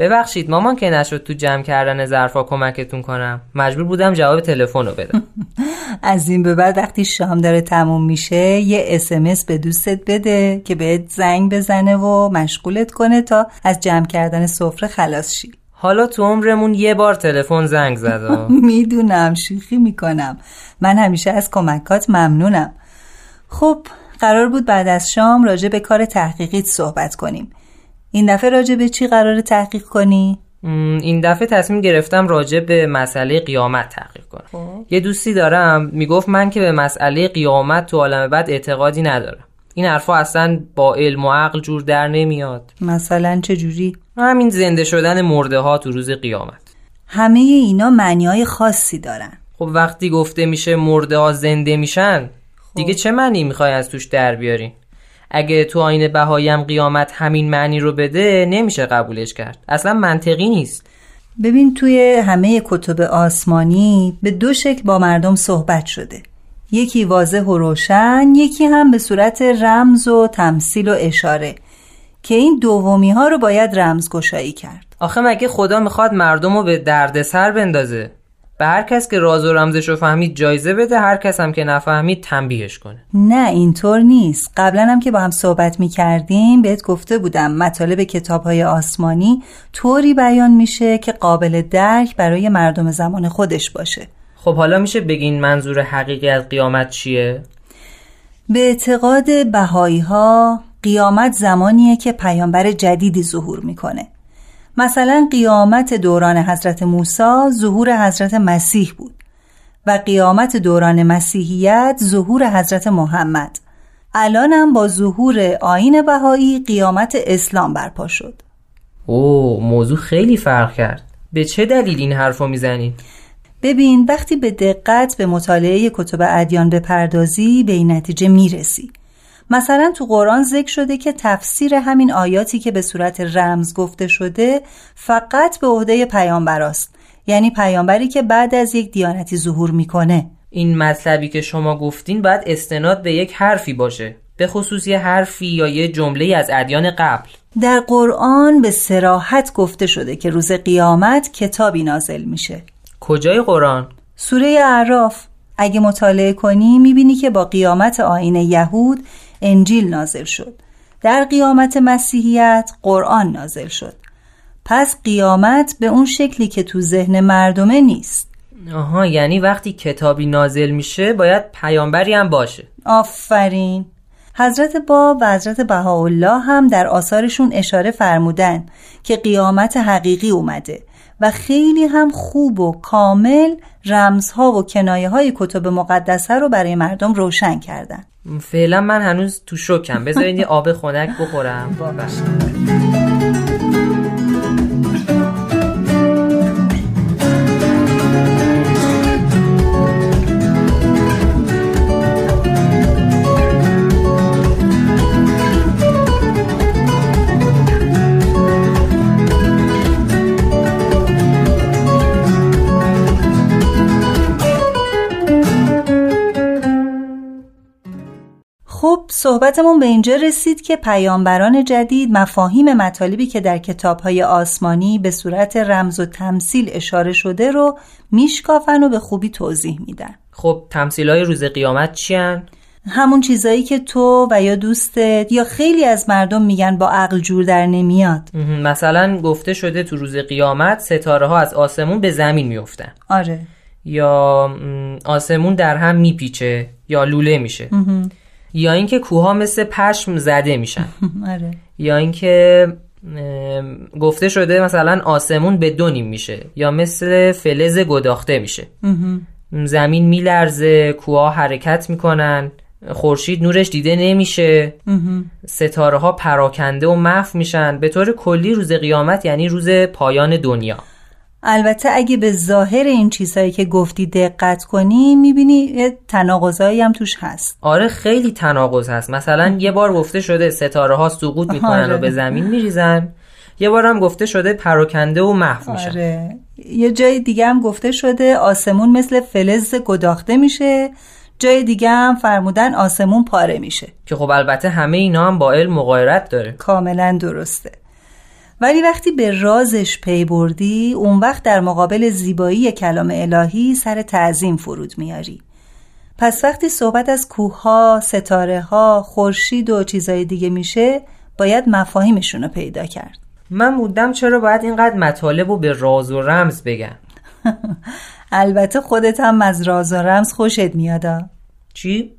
ببخشید مامان که نشد تو جمع کردن ظرفا کمکتون کنم. مجبور بودم جواب تلفن رو بدم. از این به بعد وقتی شام داره تموم میشه یه اسمس به دوستت بده که بهت زنگ بزنه و مشغولت کنه تا از جمع کردن سفره خلاص شی. حالا تو عمرمون یه بار تلفن زنگ زد. می‌دونم شوخی می‌کنم. من همیشه از کمکات ممنونم. خب قرار بود بعد از شام راجع به کار تحقیقیت صحبت کنیم. این دفعه راجع به چی قرار تحقیق کنی؟ این دفعه تصمیم گرفتم راجع به مسئله قیامت تحقیق کنم خب. یه دوستی دارم می‌گفت من که به مسئله قیامت تو عالم بعد اعتقادی ندارم این حرفا اصلا با علم و عقل جور در نمیاد مثلا چه جوری؟ همین زنده شدن مرده ها تو روز قیامت همه اینا معنی خاصی دارن خب وقتی گفته میشه مرده ها زنده میشن خب. دیگه چه معنی می‌خوای از توش در بیاری؟ اگه تو آین بهایم قیامت همین معنی رو بده نمیشه قبولش کرد. اصلا منطقی نیست. ببین توی همه کتب آسمانی به دو شکل با مردم صحبت شده. یکی واضح و روشن یکی هم به صورت رمز و تمثیل و اشاره که این دومی ها رو باید رمزگشایی کرد. آخه مگه خدا می‌خواد مردم رو به دردسر بندازه؟ به هر کس که راز و رمزش رو فهمید جایزه بده هر کس هم که نفهمید تنبیهش کنه. نه اینطور نیست. قبلا هم که با هم صحبت می کردیم بهت گفته بودم مطالب کتاب های آسمانی طوری بیان میشه که قابل درک برای مردم زمان خودش باشه. خب حالا میشه بگین منظور حقیقی از قیامت چیه؟ به اعتقاد بهایی ها قیامت زمانیه که پیامبر جدیدی ظهور می‌کنه. مثلا قیامت دوران حضرت موسی ظهور حضرت مسیح بود و قیامت دوران مسیحیت ظهور حضرت محمد. الانم با ظهور آین بهایی قیامت اسلام برپا شد. او موضوع خیلی فرق کرد. به چه دلیل این حرفو می‌زنید؟ ببین وقتی به دقت به مطالعه کتب ادیان بپردازی به این نتیجه می‌رسی. مثلا تو قرآن ذکر شده که تفسیر همین آیاتی که به صورت رمز گفته شده فقط به عهده پیامبراست یعنی پیامبری که بعد از یک دیانتی ظهور می‌کنه. این مطلبی که شما گفتین باید استناد به یک حرفی باشه. به خصوص یه حرفی یا یه جمله از ادیان قبل. در قرآن به سراحت گفته شده که روز قیامت کتابی نازل میشه. کجای قرآن؟ سوره اعراف. اگه مطالعه کنی می‌بینی که با قیامت آین یهود انجیل نازل شد. در قیامت مسیحیت قرآن نازل شد. پس قیامت به اون شکلی که تو ذهن مردمه نیست. آها یعنی وقتی کتابی نازل میشه باید پیامبری هم باشه. آفرین. حضرت باب و حضرت بهاءالله هم در آثارشون اشاره فرمودن که قیامت حقیقی اومده. و خیلی هم خوب و کامل رمزها و کنایه های کتب مقدسه رو برای مردم روشن کردن. فعلا من هنوز تو شکم. بذارین یه آب خنک بخورم. خب صحبتمون به اینجا رسید که پیامبران جدید مفاهیم مطالبی که در کتابهای آسمانی به صورت رمز و تمثیل اشاره شده رو میشکافن و به خوبی توضیح میدن. خب تمثیل های روز قیامت چیان؟ همون چیزایی که تو و یا دوستت یا خیلی از مردم میگن با عقل جور در نمیاد. مثلا گفته شده تو روز قیامت ستاره ها از آسمون به زمین میفتن آره. یا آسمون در هم میپیچه یا لوله میشه. یا اینکه کوها مثل پشم زده میشن. آره. یا اینکه گفته شده مثلا آسمون به دو نیم میشه. یا مثل فلز گداخته میشه. زمین میلرزه کوها حرکت می‌کنن. خورشید نورش دیده نمیشه. ستاره ها پراکنده و محو میشن. به طور کلی روز قیامت یعنی روز پایان دنیا. البته اگه به ظاهر این چیزهایی که گفتی دقت کنی می‌بینی تناقضایی هم توش هست. آره خیلی تناقض هست. مثلا یه بار گفته شده ستاره ها سقوط می‌کنن آره. و به زمین میریزن. یه بار هم گفته شده پراکنده و محو میشن. آره. یه جای دیگه هم گفته شده آسمون مثل فلز گداخته میشه. جای دیگه هم فرمودن آسمون پاره میشه. که خب البته همه اینا هم با علم مغایرت داره. کاملا درسته. ولی وقتی به رازش پی بردی اون وقت در مقابل زیبایی کلام الهی سر تعظیم فرود میاری. پس وقتی صحبت از کوهها، ستاره ها، خورشید و چیزای دیگه میشه باید مفاهیمشون رو پیدا کرد. من بودم چرا باید اینقدر مطالب رو به راز و رمز بگم؟ البته خودت هم از راز و رمز خوشت میادا چی؟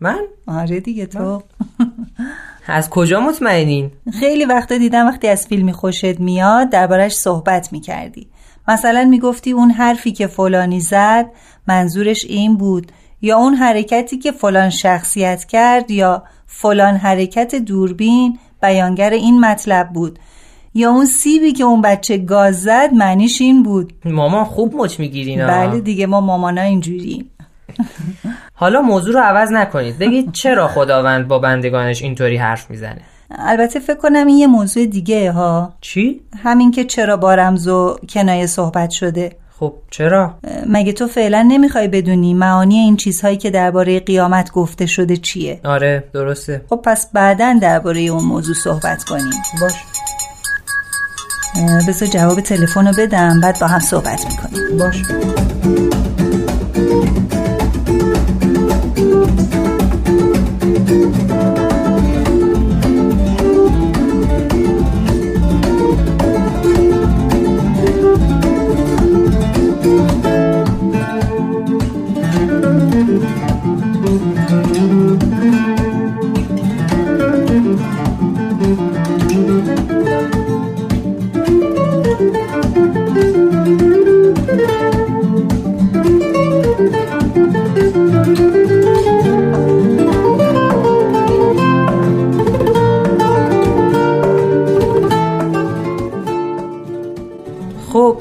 من؟ آره دیگه تو. از کجا مطمئنین؟ خیلی وقت دیدم وقتی از فیلمی خوشت میاد دربارش صحبت می‌کردی. مثلا می‌گفتی اون حرفی که فلانی زد منظورش این بود. یا اون حرکتی که فلان شخصیت کرد یا فلان حرکت دوربین بیانگر این مطلب بود. یا اون سیبی که اون بچه گاز زد معنیش این بود. مامان خوب مچ می‌گیرین بله دیگه ما مامانا اینجوریم. حالا موضوع رو عوض نکنید. بگید چرا خداوند با بندگانش اینطوری حرف می‌زنه؟ البته فکر کنم این یه موضوع دیگه ها. چی؟ همین که چرا با رمز و کنایه صحبت شده. خب چرا؟ مگه تو فعلا نمی‌خوای بدونی معانی این چیزهایی که درباره قیامت گفته شده چیه؟ آره درسته. خب پس بعدا درباره اون موضوع صحبت کنیم. باش. بذار جواب تلفن رو بدم بعد با هم صحبت می‌کنیم. باش. thank you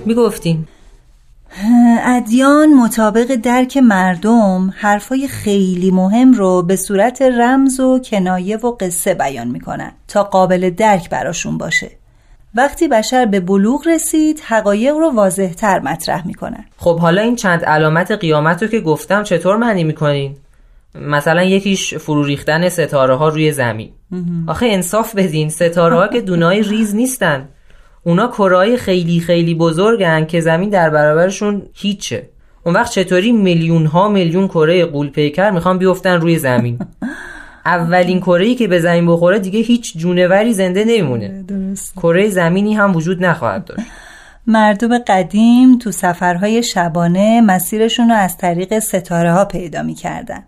می‌گفتین ادیان مطابق درک مردم حرفای خیلی مهم رو به صورت رمز و کنایه و قصه بیان می‌کنن تا قابل درک براشون باشه. وقتی بشر به بلوغ رسید حقایق رو واضح تر مطرح می‌کنن. خب حالا این چند علامت قیامت رو که گفتم چطور معنی می‌کنین؟ مثلا یکیش فرو ریختن ستاره ها روی زمین. آخه انصاف بدین ستاره ها که دونای ریز نیستن. اونا کرای خیلی خیلی بزرگن که زمین در برابرشون هیچه. اون وقت چطوری میلیون ها میلیون کره قول پیکر می‌خوان بیفتن روی زمین؟ اولین کره که به زمین بخوره دیگه هیچ جونوری زنده نمیمونه. کره زمینی هم وجود نخواهد داشت. مردم قدیم تو سفرهای شبانه مسیرشون رو از طریق ستاره ها پیدا می‌کردن.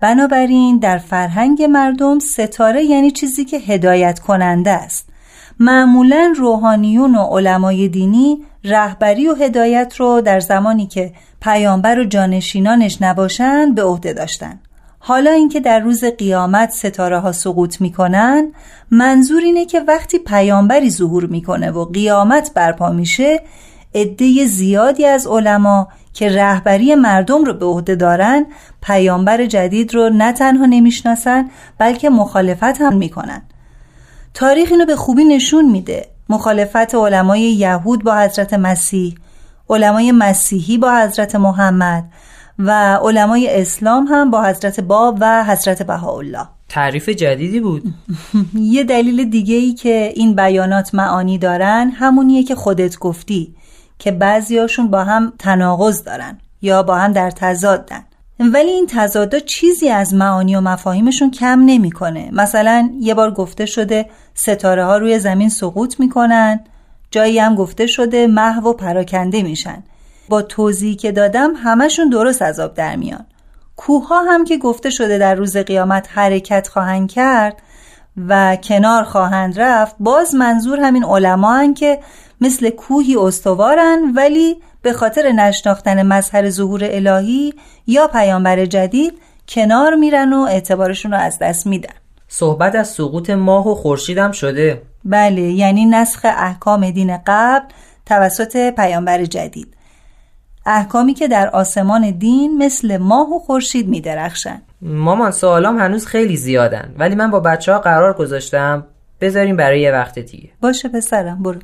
بنابراین در فرهنگ مردم ستاره یعنی چیزی که هدایت کننده است. معمولا روحانیون و علمای دینی رهبری و هدایت رو در زمانی که پیامبر و جانشینانش نباشند به عهده داشتن. حالا اینکه در روز قیامت ستاره ها سقوط می‌کنن منظور اینه که وقتی پیامبری ظهور می‌کنه و قیامت برپا میشه عده زیادی از علما که رهبری مردم رو به عهده دارن پیامبر جدید رو نه تنها نمی‌شناسن بلکه مخالفت هم می‌کنن. تاریخ اینو به خوبی نشون میده. مخالفت علمای یهود با حضرت مسیح علمای مسیحی با حضرت محمد و علمای اسلام هم با حضرت باب و حضرت بهاءالله. تعریف جدیدی بود. یه دلیل دیگه ای که این بیانات معانی دارن همونیه که خودت گفتی که بعضیاشون با هم تناقض دارن یا با هم در تضادن. ولی این تضادا چیزی از معانی و مفاهیمشون کم نمی‌کنه. مثلا یه بار گفته شده ستاره ها روی زمین سقوط می‌کنن جایی هم گفته شده محو و پراکنده میشن با توضیحی که دادم همشون درست از آب در میان کوه هم که گفته شده در روز قیامت حرکت خواهند کرد و کنار خواهند رفت باز منظور همین علما که مثل کوهی استوارن ولی به خاطر نشناختن مظهر ظهور الهی یا پیامبر جدید کنار میرن و اعتبارشون رو از دست میدن. صحبت از سقوط ماه و خورشید هم شده. بله یعنی نسخ احکام دین قبل توسط پیامبر جدید. احکامی که در آسمان دین مثل ماه و خورشید می درخشن مامان سوالام هنوز خیلی زیادن ولی من با بچه ها قرار گذاشتم بذاریم برای یه وقت دیگه. باشه پسرم برو.